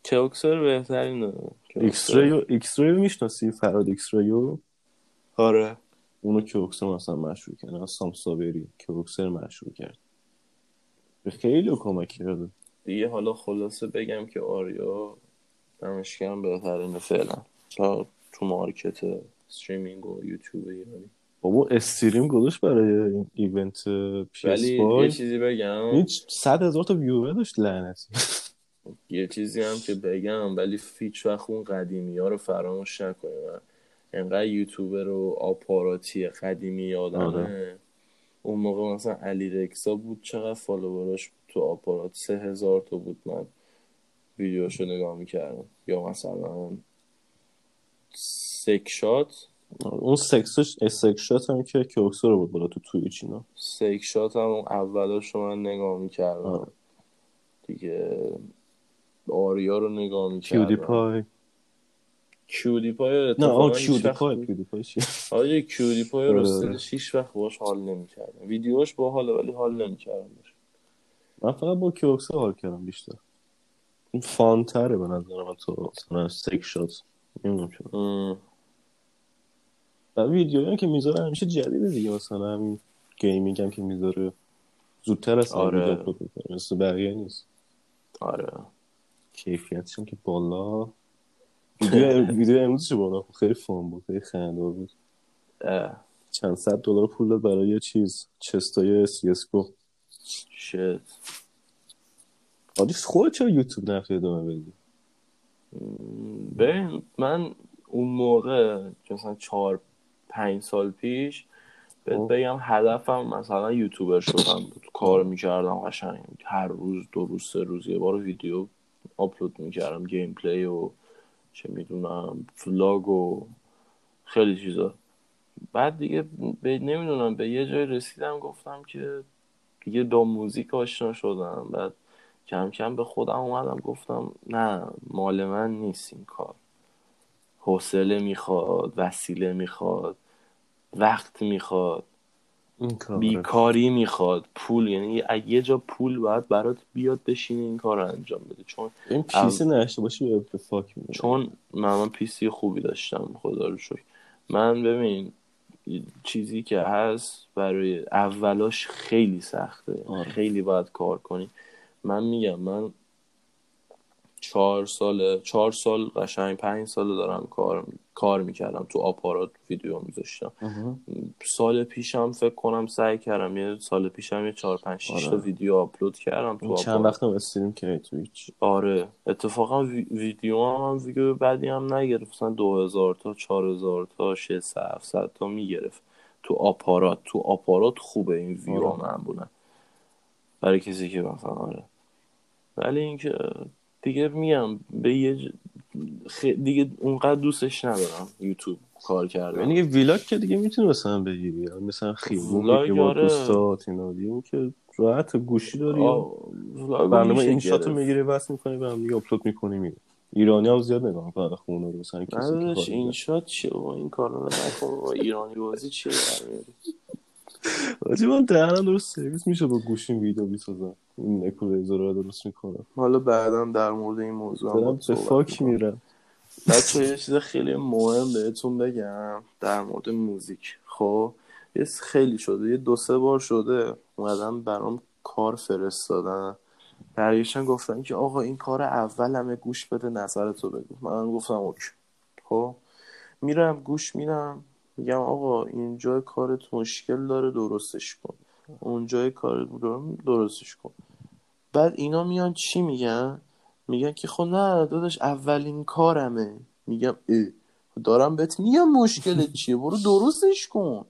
B: کیوکسر بهترینه
A: ایکس ریو ایکس می‌شناسی؟ فراد ایکس ریو
B: آره.
A: اونو کیوکسر مثلا مشهور کرد. از سام سابری. کیوکسر مشهور کرد. خیلی کمک کرده
B: دیگه حالا خلاصه بگم که آریا دمش گرم بهترینه فعلا. تا تو market streaming و یوتیوب ایرانی.
A: بابا stream گذاشت برای این event
B: PS یه چیزی بگم.
A: هیچ صد هزار تا viewer داشت لعنتی.
B: یه چیزی هم که بگم ولی هیچ وقت اون قدیمی ها رو فراموش نکنیم. من انقدر یوتیوبر و آپاراتی قدیمی یادمه
A: آره.
B: اون موقع مثلا علی رکسا بود چقدر follower اش تو آپارات؟ سه هزار تا بود من ویدیوشو نگاه می‌کردم. یا مثلا سکشات
A: اون سکسش سکشات هم که کیوکسا رو بود بالا تو تویچ اینا.
B: سکشات هم اون اولاش رو من نگاه می‌کردم.
A: آره.
B: دیگه آریا رو نگاه می‌کردم.
A: کیودی پای
B: کیودی پای
A: نه آه کیودی پای کیودی پای چیه
B: آره کیودی پای
A: آره،
B: راستش هیچ وقت باش حال نمی‌کردم. ویدیوش با حاله ولی حال نمی‌کردم
A: من فقط با کیوکسا حال کردم بیشتر. این فان تره به نظر من تو مثلا سکشات نمی‌دونم و ویدیویی هم که می‌ذاره همیشه جدیده دیگه. مثلا همین gaming هم که می‌ذاره. زودتر از
B: آره.
A: ویدیو مثل بقیه نیست.
B: آره.
A: کیفیتش که بالا. ویدیو ویدیو امروزش بالا؟ خیلی fun بود خیلی خنده بود.
B: اه.
A: چند صد دلار پول داد برای یه چیز. chest ای CS:GO.
B: shit.
A: آدی خود چرا یوتیوب نرفتی ادامه بدی؟
B: ببین من اون موقع مثلا چهار پنج سال پیش بهت
A: خب.
B: بگم هدفم مثلا یوتیوبر شدن بود. کار می‌کردم قشنگ. هر روز دو روز سه روز یه بار ویدیو آپلود می‌کردم. gameplay و چه می‌دونم vlog و خیلی چیزا. بعد دیگه به نمی‌دونم به یه جای رسیدم گفتم که دیگه با موزیک آشنا شدم. بعد کم کم به خودم اومدم گفتم نه مال من نیست این کار. حوصله می‌خواد وسیله می‌خواد. وقت می‌خواد
A: این کار
B: بیکاری می‌خواد پول یعنی یه جا پول باید برات بیاد بشینی این کار رو انجام بده. چون
A: این پیسی نشته باشی به فاک میده
B: چون من, من پیسی خوبی داشتم خدا رو شکر. من ببین چیزی که هست برای اولاش خیلی سخته.
A: آره.
B: خیلی باید کار کنی. من میگم من چهار سال چهار سال قشنگ پنج سال دارم کار کار می‌کردم تو آپارات ویدیو میذاشتم. سال پیشم فکر کنم سعی کردم یه سال پیشم یه چهار پنج شیش تا
A: آره.
B: ویدیو آپلود کردم تو
A: چند
B: آپارات.
A: وقتم استریم کردی تو هیچ؟
B: آره. اتفاقا وی- ویدیو هم, هم ویدیو بعدی هم نگرفت. مثلا دو هزار تا چهار هزار تا شش هفتصد تا می‌گرفت. تو آپارات تو آپارات خوبه این ویو
A: آره.
B: معمولا. برای کسی که مثلا آره. ولی اینکه دیگه میگم به یه ج- خ- دیگه اونقدر دوستش ندارم یوتیوب کار کردن
A: یعنی ویلاگ که دیگه می‌تونی مثلا بگیری مثلا بگیری با. دوستات اینا دیگه که راحت گوشی داری برنامه این شاتو. می‌گیری وصل می‌کنی به هم دیگه آپلود می‌کنی میره ایرانی هم زیاد نگاه می‌کنن خونه رو مثلا کسی.
B: این شات چیه با این کار رو نکن با ایرانی بازی چیه؟
A: آجی من دهنم درست سرویس میشه با گوشیم ویدیو می‌سازم این اکولیزر رو درست می‌کنم
B: حالا بعدا در مورد این موضوع
A: دارم به فاک. میرم.
B: بچه یه چیز خیلی مهم بهتون بگم در مورد موزیک. خب یه خیلی شده. یه دو سه بار شده اومدن برام کار فرستادن. برگشتن گفتن که آقا این کار اول همه گوش بده نظرتو بگو. من گفتم اوکی. خب میرم گوش میدم. میگم آقا اینجا کارت مشکل داره درستش کن. اونجای دارم درستش کن. بعد اینا میان چی میگن؟ میگن که خب نه داداش اولین کارمه. میگم اه دارم بهت میگم مشکلت چیه؟ برو درستش کن.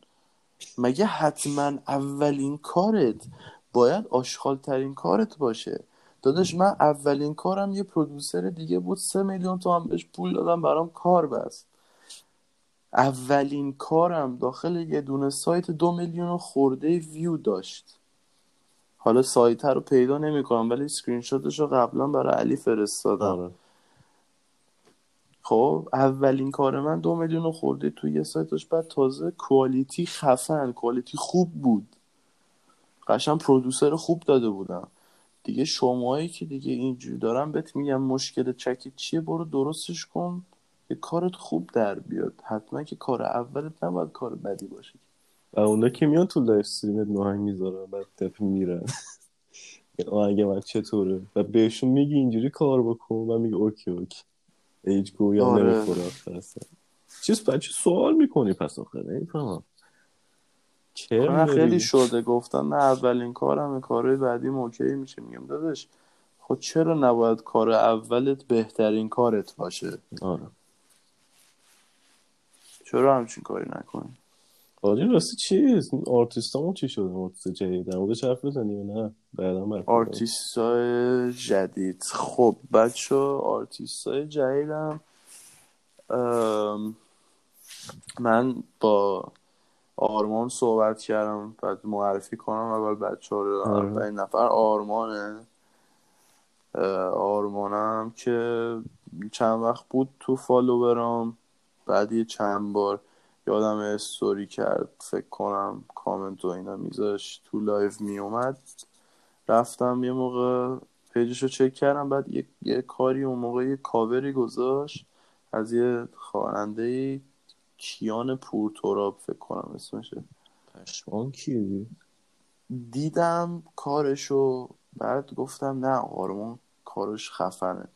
B: مگه حتما اولین کارت باید آشغال ترین کارت باشه؟ داداش من اولین کارم یه پرودوسر دیگه بود سه میلیون تومن بهش پول دادم برام کار بست. اولین کارم داخل یه دونه سایت دو میلیون خورده ویو داشت. حالا سایت رو پیدا نمی‌کنم ولی اسکرین شاتش رو قبلا برای علی فرستادم.
A: آره.
B: خب اولین کار من دو میلیون خورده توی یه سایتش بعد تازه quality خفن quality خوب بود. قشنگ producer خوب داده بودم. دیگه شماهایی که دیگه اینجوری دارم بهت میگم مشکل چکیت چیه؟ برو درستش کن. یه کارت خوب در بیاد. حتما که کار اولت نباید کار بدی باشه.
A: و اونا که میان تو live stream ت آهنگ می‌ذارن بعد دفعه میرن. آهنگ من چطوره؟ و بهشون میگی اینجوری کار بکن. و میگه okay okay. ایج گویا
B: آره.
A: نمی‌خوره اصلا. چیز بچه سوال می‌کنی پس آخر؟ نمی‌فهمم چرا؟
B: خیلی شده گفتم نه اولین کارم کارهای بعدی okay میشه. میگم داداش خب چرا نباید کار اولت بهترین کارت باشه؟
A: آره.
B: چرا همچین کاری نکنی؟
A: آجی راستی چیز؟ آرتیست همون چی شده آرتیست جدید؟ در موردش حرف بزنیم نه؟ بعدا
B: آرتیست های جدید. خب بچه آرتیست های جدیدم من با آرمان صحبت کردم. بعد معرفی کنم اول بچه ها رو.
A: آره.
B: اولین نفر آرمانه. آرمانم که چند وقت بود تو follower ام. بعد یه چند بار یادم استوری کرد فکر کنم کامنت و اینا میذاش تو live میومد. رفتم یه موقع page ش رو چک کردم بعد یه, یه کاری اون موقع یه کاوری گذاشت از یه خواننده کیان پورتراب فکر کنم اسمشه.
A: پشمام این کیه؟
B: دیدم کارشو بعد گفتم نه آرمان کارش خفنه.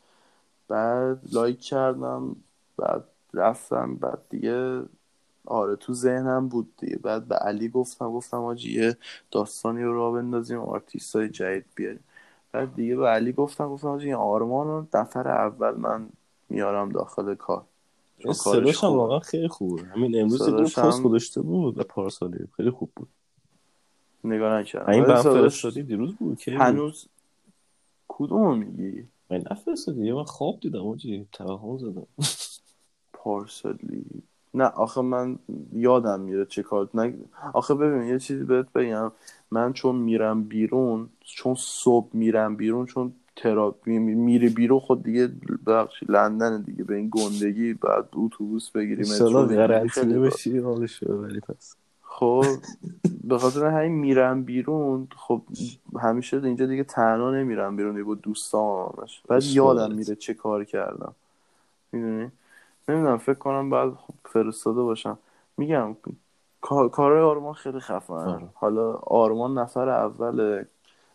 B: بعد like کردم بعد رفتم. بعد دیگه آره تو ذهنم بود دیگه. بعد به علی گفتم گفتم حاجی یه داستانی رو راه بندازیم آرتیست های جدید بیاریم. بعد دیگه به علی گفتم گفتم حاجی این آرمان رو نفر اول من میارم داخل کار.
A: صداش هم. واقعا خیلی خوبه. همین امروز یه پست گذاشته بود و پارسالی خیلی خوب بود.
B: نگاه نکردم.
A: این فرستادی دیروز بود؟ بود؟
B: هنوز کدومو میگی؟
A: من نفرستادی من خواب دیدم آجی. توهم زدم.
B: پارسالی نه آخه من یادم میره چه کار نه آخه ببین یه چیزی بهت بگم. من چون میرم بیرون چون صبح میرم بیرون چون ترا می- میری بیرون خود دیگه بخشی لندن دیگه. به این گندگی بعد اتوبوس بگیری مترو
A: انشالله
B: بگیری خیلی
A: قرنطینه
B: با-
A: بشی حالش ببری پس.
B: خب به خاطر همین میرم بیرون. خب همیشه اینجا دیگه تنها نمیرم بیرون با دوستام همش بعد یادم. میره چه کار کردم. می‌دونی؟ نمی‌دونم فکر کنم بعد خب فرستاده باشم. میگم کار- کارهای آرمان خیلی خفنه.
A: آره.
B: حالا آرمان نفر اول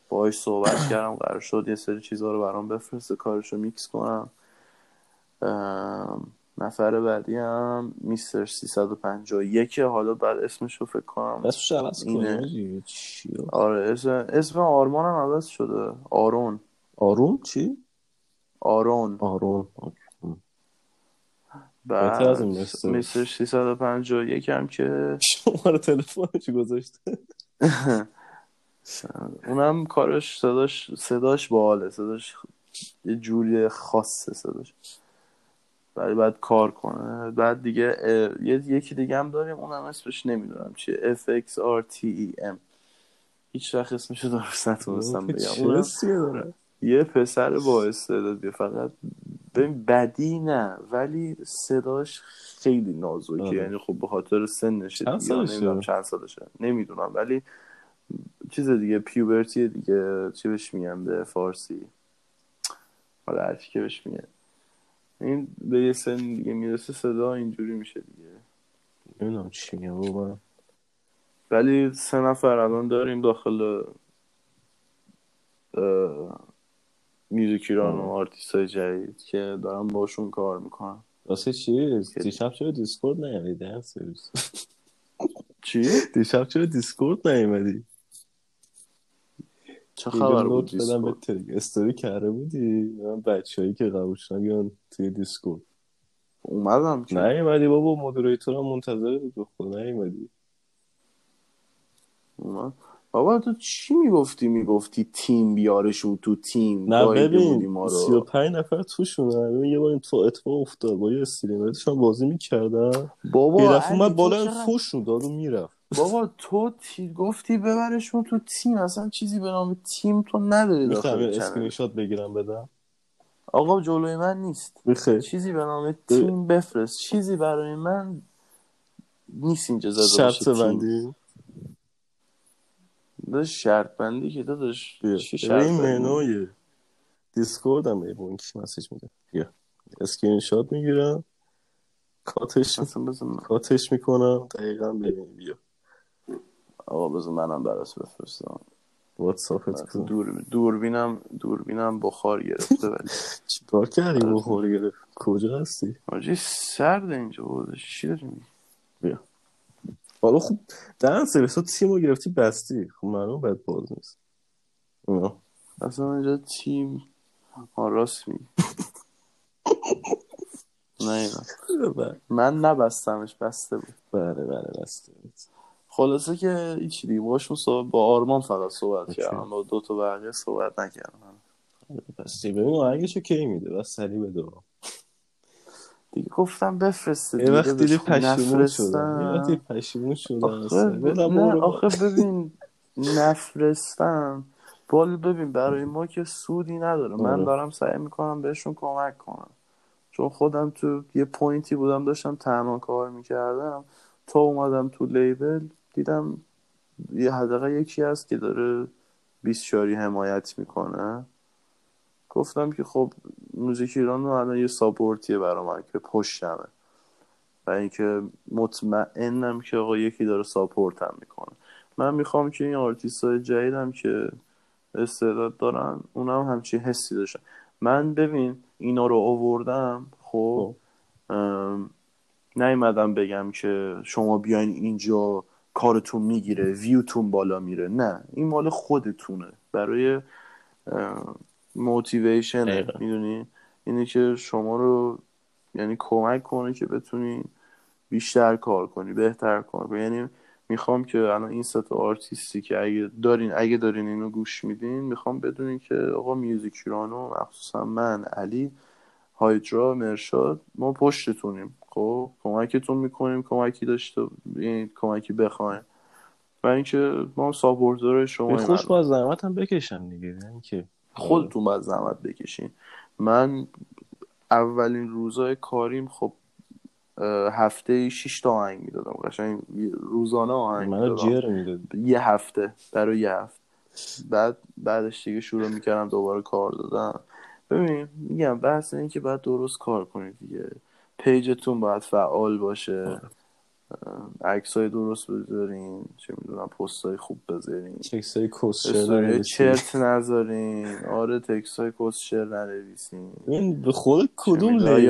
B: باهاش صحبت کردم قرار شد یه سری چیزها رو برام بفرسته کارشو میکس کنم. نفر بعدی هم میستر 351 حالا بعد اسمش رو فکر کنم
A: اسمش عوض چی؟
B: آره اسم, اسم آرمان هم عوض شده. آرون.
A: آروم چی؟
B: آرون.
A: آروم
B: بعد. میستر 351 هم که
A: شماره تلفنش گذاشته.
B: اونم کارش صداش صداش باحاله. صداش یه جوری خاصه صداش. ولی باید کار کنه. بعد دیگه یه یکی دیگه هم داریم. اونم اسمش نمی‌دونم چیه. FXRTEM هیچ وقت اسمشو درست نتونستم بگم. اونم یه پسر با استعدادیه فقط ببین بدی نه ولی صداش خیلی نازکه.
A: آره.
B: یعنی خب به خاطر سنشه
A: چند
B: دیگه؟ نمی‌دونم چند سالشه نمی‌دونم. ولی چیز دیگه puberty دیگه چی بهش میگن به فارسی؟ حالا هرچی که بهش میگن. این به یه سن دیگه می‌رسه صدا اینجوری میشه دیگه.
A: نمی‌دونم چی میگم بابا.
B: ولی سه نفر الان داریم داخل اه، میوزیک ایران و. آرتیست های جدید که دارم باشون کار می‌کنم
A: واسه چیز دیشب چرا Discord نیومدی؟ دهن سرویس.
B: چی؟
A: دیشب چرا دیسکورد نیومدی؟
B: چه خبر بود دیسکورد؟
A: استوری کرده بودی؟ من بچه هایی که قبول شدن توی دیسکورد.
B: اومدم که.
A: نیومدی بابا مدیریتور هم منتظر بود. خدا نیومدی.
B: اومد. بابا تو چی می‌گفتی؟ می‌گفتی تیم بیارشون تو تیم
A: نه ببین
B: ما رو.
A: 35 نفر توشونه. ببین یه بار این تو اتفاق افتاد. با یه استریم داشتن بازی می‌کردن.
B: بابا تو
A: بالا
B: چقدر-
A: فوش داد و می‌رفت.
B: بابا تو تی... گفتی ببرشون تو تیم. اصلا چیزی به نام تیم تو نداری داخل
A: اسکرین شات بگیرم بدم.
B: آقا جلوی من نیست.
A: بخیر.
B: چیزی به نام تیم بفرست. چیزی برای من نیست اینجا زده
A: شرط بندی.
B: داداش شرط بندی که داداش. بندی
A: منوی. دیسکورد هم به اون مسیج میده؟ بیا. اسکرین شات می‌گیرم. کاتش کاتش می‌کنم. دقیقا ببین بیا.
B: آقا بذار منم برات بفرستم.
A: واتساپت کن.
B: دور دوربینم دوربینم بخار گرفته ولی.
A: چیکار کردی؟
B: آره.
A: بخوری گرفت. کجا هستی؟
B: آجی سرد اینجا بود چی داری
A: بیا. حالا خوب در سرویس تیم رو گرفتی بستی. خب معلوم باید باز نیست. اینا.
B: اصلا اینجا تیم ها راست میگی. نه.
A: بله.
B: من نبستمش بسته بود.
A: بله بله بسته
B: خلاصه که هیچی دیگه باشون صحبت با آرمان فقط صحبت. کردم. با دو تا بقیه صحبت نکردم.
A: بسته. ببین آهنگشو کی میده؟ بس سریع بده.
B: دیگه. گفتم بفرسته دیگه
A: وقت دیدی پشیمون شدم. یه وقتی
B: نفرستم.
A: پشیمون شدم
B: آخه
A: اصلا.
B: ب-
A: گفتم
B: نه
A: برو
B: آخه ببین نفرستم. بال ببین برای ما که سودی نداره. من
A: آره.
B: دارم سعی می‌کنم بهشون کمک کنم. چون خودم تو یه پوینتی بودم داشتم تنها کار می‌کردم. تا اومدم تو label دیدم یه حداقل یکی هست که داره 20 چاری حمایت می‌کنه. گفتم که خب موزیک ایران رو الان یه support یه برا من که پشتمه. و اینکه مطمئنم که آقا یکی داره support م می‌کنه. من می‌خوام که این آرتیست های جدیدم که استعداد دارن اونم همچین حسی داشتن. من ببین اینا رو آوردم خب ام، نیومدم بگم که شما بیاین اینجا کارتون می‌گیره ویوتون بالا میره. نه این مال خودتونه. برای موتیویشن. می‌دونی؟ اینه که شما رو یعنی کمک کنه که بتونی بیشتر کار کنی بهتر کار کنی. یعنی می‌خوام که الان این سه تا آرتیستی که اگه دارین اگه دارین اینو گوش میدین می‌خوام بدونین که آقا میوزیک ایرانو مخصوصا من علی هایدرا مرشاد ما پشتتونیم. خب کمکتون می‌کنیم کمکی داشته یعنی کمکی بخواین و اینکه ما ساپورتر شما
A: خوش با زحمت هم بکشم دیگه. یعنی که
B: خودتون باید زحمت بکشین. من اولین روزای کاریم خب هفته 6 تا آهنگ می‌دادم قشنگ روزانه آهنگ می‌دادم.
A: جر می‌داد
B: یه هفته برای یه هفته. بعد بعدش دیگه شروع می‌کردم دوباره کار دادم ببین میگم بحث این که باید درست کار کنید دیگه. page تون باید فعال باشه. عکس های درست بذارین چه می‌دونم پست های خوب بذارین.
A: text های کس
B: استوری چرت نذارین. آره text های کسشر ننویسین.
A: این به خود کدوم این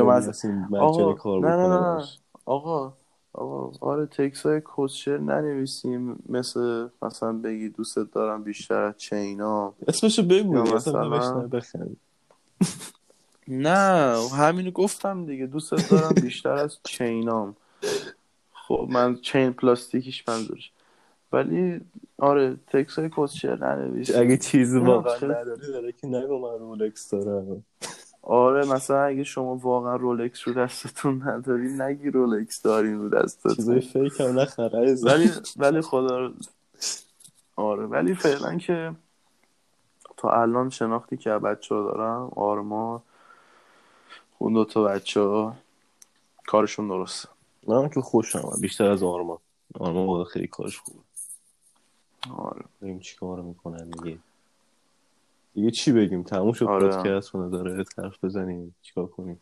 B: آقا نه نه نه آقا آقا آره text های کسشر ننویسیم. مثل مثلا بگی دوستت دارم بیشتر از chain ام.
A: اسمشو بگو
B: یا
A: دیگه، اصلا
B: مثلا- نه همینو گفتم دیگه. دوستت دارم بیشتر از chain ام. خب من chain پلاستیکیش منظورش. ولی آره text های کسشر ننویسیم
A: اگه چیزی واقعا نداری داره که نگو من Rolex دارم
B: آره مثلا اگه شما واقعا Rolex رو دستتون نداری نگی Rolex دارین رو
A: چیزای
B: دستتون
A: fake هم نخره.
B: ولی ولی خدا آره ولی فعلا که تا الان شناختی که بچه ها دارم آرما اون دوتا بچه ها کارشون درسته.
A: من که خوشم آمد. بیشتر از آرمان. آرمان واقعا خیلی کارش خوبه
B: آره.
A: ببینیم چی کار می‌کنن دیگه. دیگه چی بگیم؟ تموم شد
B: آره.
A: پادکست. رو داره حرف بزنیم. چیکار کنیم؟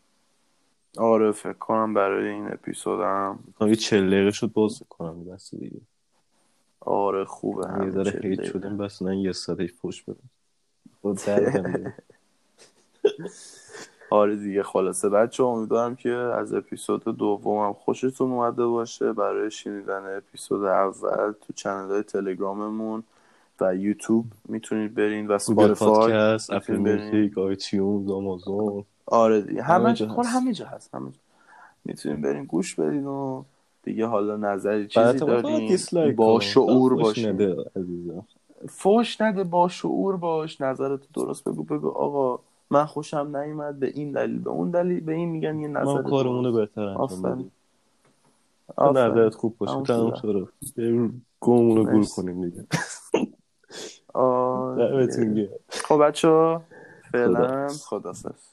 B: آره فکر کنم برای این اپیزودم.
A: یه چل دقیقه شد باز کنم. بس دیگه.
B: آره خوبه.
A: یه
B: همین
A: ذره
B: chill
A: هیت. شدیم. بس نه یه ساعت پشت بدم. دیگه.
B: آره دیگه خلاصه. بچه امیدوارم که از اپیزود دومم خوشتون اومده باشه. برای شنیدن اپیزود اول تو channel های تلگراممون و یوتیوب می‌تونید برین و
A: پادکست اپل. موزیک iTunes آمازون.
B: آره دیگه. همه
A: جا هست.
B: همه جا هست. همه جا. می‌تونید برین گوش بدین و دیگه حالا نظری چیزی دارین. با. شعور باشین. فوش نده با شعور باش. نظرتو درست بگو بگو آقا. من خوشم نیومد به این دلیل. به اون دلیل به این میگن یه نظر
A: ما کارمون رو بهتر انجام. نظرت خوب باشه. تمام
B: شد.
A: گمون رو گول. کنیم دیگه.
B: آه، خب بچه فعلا خدافظ